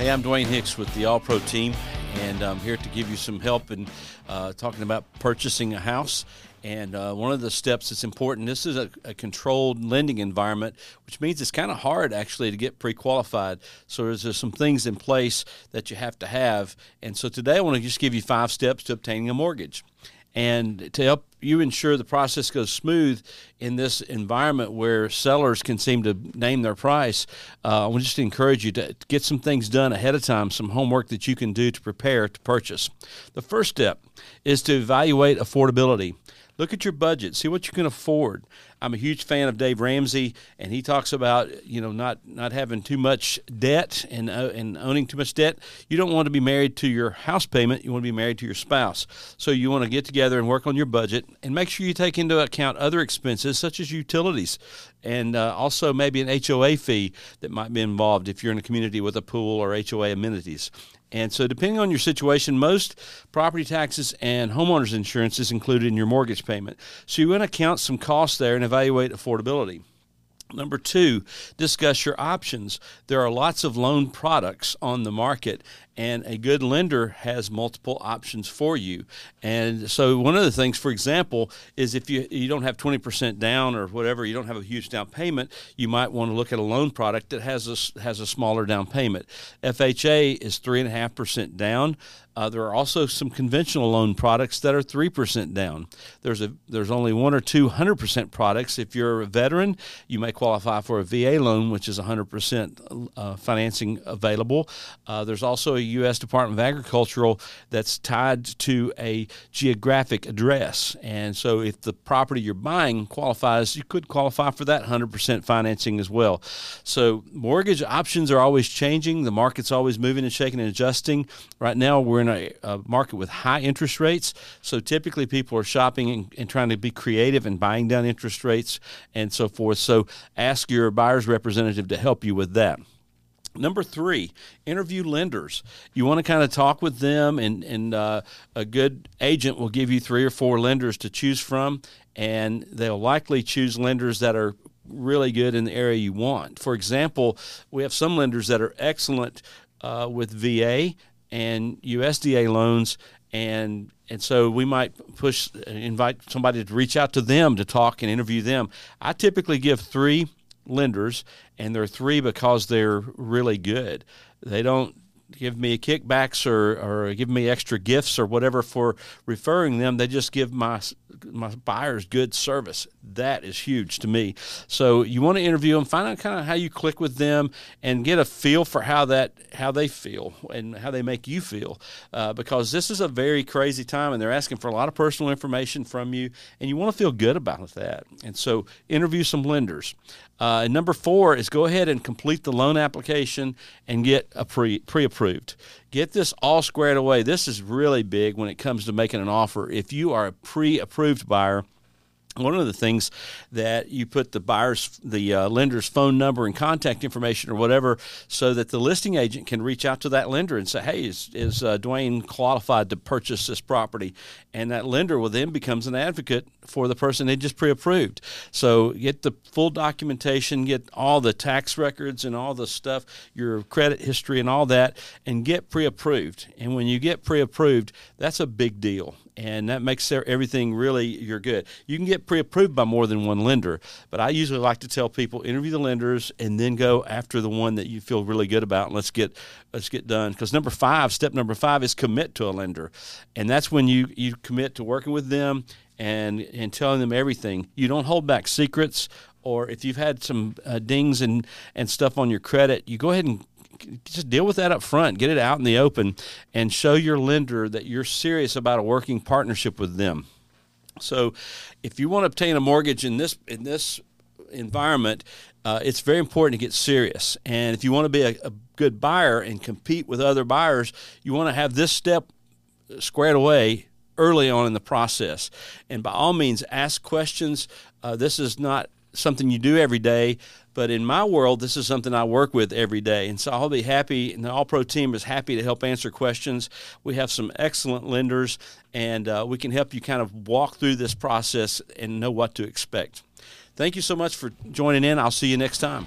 Hey, I'm Dwayne Hicks with the All Pro team, and I'm here to give you some help in uh, talking about purchasing a house. And uh, one of the steps that's important this is a, a controlled lending environment, which means it's kind of hard actually to get pre qualified. So there's, there's some things in place that you have to have. And so today I want to just give you five steps to obtaining a mortgage. And to help you ensure the process goes smooth in this environment where sellers can seem to name their price, uh, I just encourage you to get some things done ahead of time, some homework that you can do to prepare to purchase. The first step is to evaluate affordability. Look at your budget, see what you can afford. I'm a huge fan of Dave Ramsey, and he talks about you know not not having too much debt and uh, and owning too much debt. You don't want to be married to your house payment. You want to be married to your spouse. So you want to get together and work on your budget, and make sure you take into account other expenses such as utilities, and uh, also maybe an HOA fee that might be involved if you're in a community with a pool or HOA amenities. And so, depending on your situation, most property taxes and homeowners insurance is included in your mortgage payment. So, you want to count some costs there and evaluate affordability. Number two, discuss your options. There are lots of loan products on the market, and a good lender has multiple options for you. And so, one of the things, for example, is if you, you don't have 20% down or whatever, you don't have a huge down payment, you might want to look at a loan product that has a, has a smaller down payment. FHA is 3.5% down. Uh, there are also some conventional loan products that are 3% down. There's, a, there's only one or two 100% products. If you're a veteran, you may qualify for a VA loan, which is 100% uh, financing available. Uh, there's also a U.S. Department of Agricultural that's tied to a geographic address. And so if the property you're buying qualifies, you could qualify for that 100% financing as well. So mortgage options are always changing. The market's always moving and shaking and adjusting. Right now, we're in a, a market with high interest rates. So typically, people are shopping and, and trying to be creative and buying down interest rates and so forth. So ask your buyer's representative to help you with that. Number three, interview lenders. You want to kind of talk with them, and, and uh, a good agent will give you three or four lenders to choose from, and they'll likely choose lenders that are really good in the area you want. For example, we have some lenders that are excellent uh, with VA and USDA loans, and and so we might push uh, invite somebody to reach out to them to talk and interview them. I typically give three lenders, and they're three because they're really good. They don't give me kickbacks or, or give me extra gifts or whatever for referring them. They just give my my buyers good service. That is huge to me. So you want to interview them, find out kind of how you click with them, and get a feel for how that how they feel and how they make you feel. Uh, because this is a very crazy time, and they're asking for a lot of personal information from you, and you want to feel good about that. And so interview some lenders. Uh, and number four is go ahead and complete the loan application and get a pre pre approved. Get this all squared away. This is really big when it comes to making an offer. If you are a pre approved buyer, one of the things that you put the buyer's the uh, lender's phone number and contact information or whatever so that the listing agent can reach out to that lender and say hey is, is uh, dwayne qualified to purchase this property? And that lender will then becomes an advocate for the person they just pre-approved. So get the full documentation get all the tax records and all the stuff your credit history and all that and get pre-approved. And when you get pre-approved that's a big deal and that makes everything really you're good. You can get pre-approved by more than one lender, but I usually like to tell people interview the lenders and then go after the one that you feel really good about and let's get let's get done. Because number five, step number five is commit to a lender, and that's when you you commit to working with them and and telling them everything. You don't hold back secrets or if you've had some uh, dings and, and stuff on your credit, you go ahead and just deal with that up front, get it out in the open, and show your lender that you're serious about a working partnership with them. So, if you want to obtain a mortgage in this in this environment, uh, it's very important to get serious. And if you want to be a, a good buyer and compete with other buyers, you want to have this step squared away early on in the process. And by all means, ask questions. Uh, this is not something you do every day, but in my world, this is something I work with every day. And so I'll be happy, and the All Pro team is happy to help answer questions. We have some excellent lenders, and uh, we can help you kind of walk through this process and know what to expect. Thank you so much for joining in. I'll see you next time.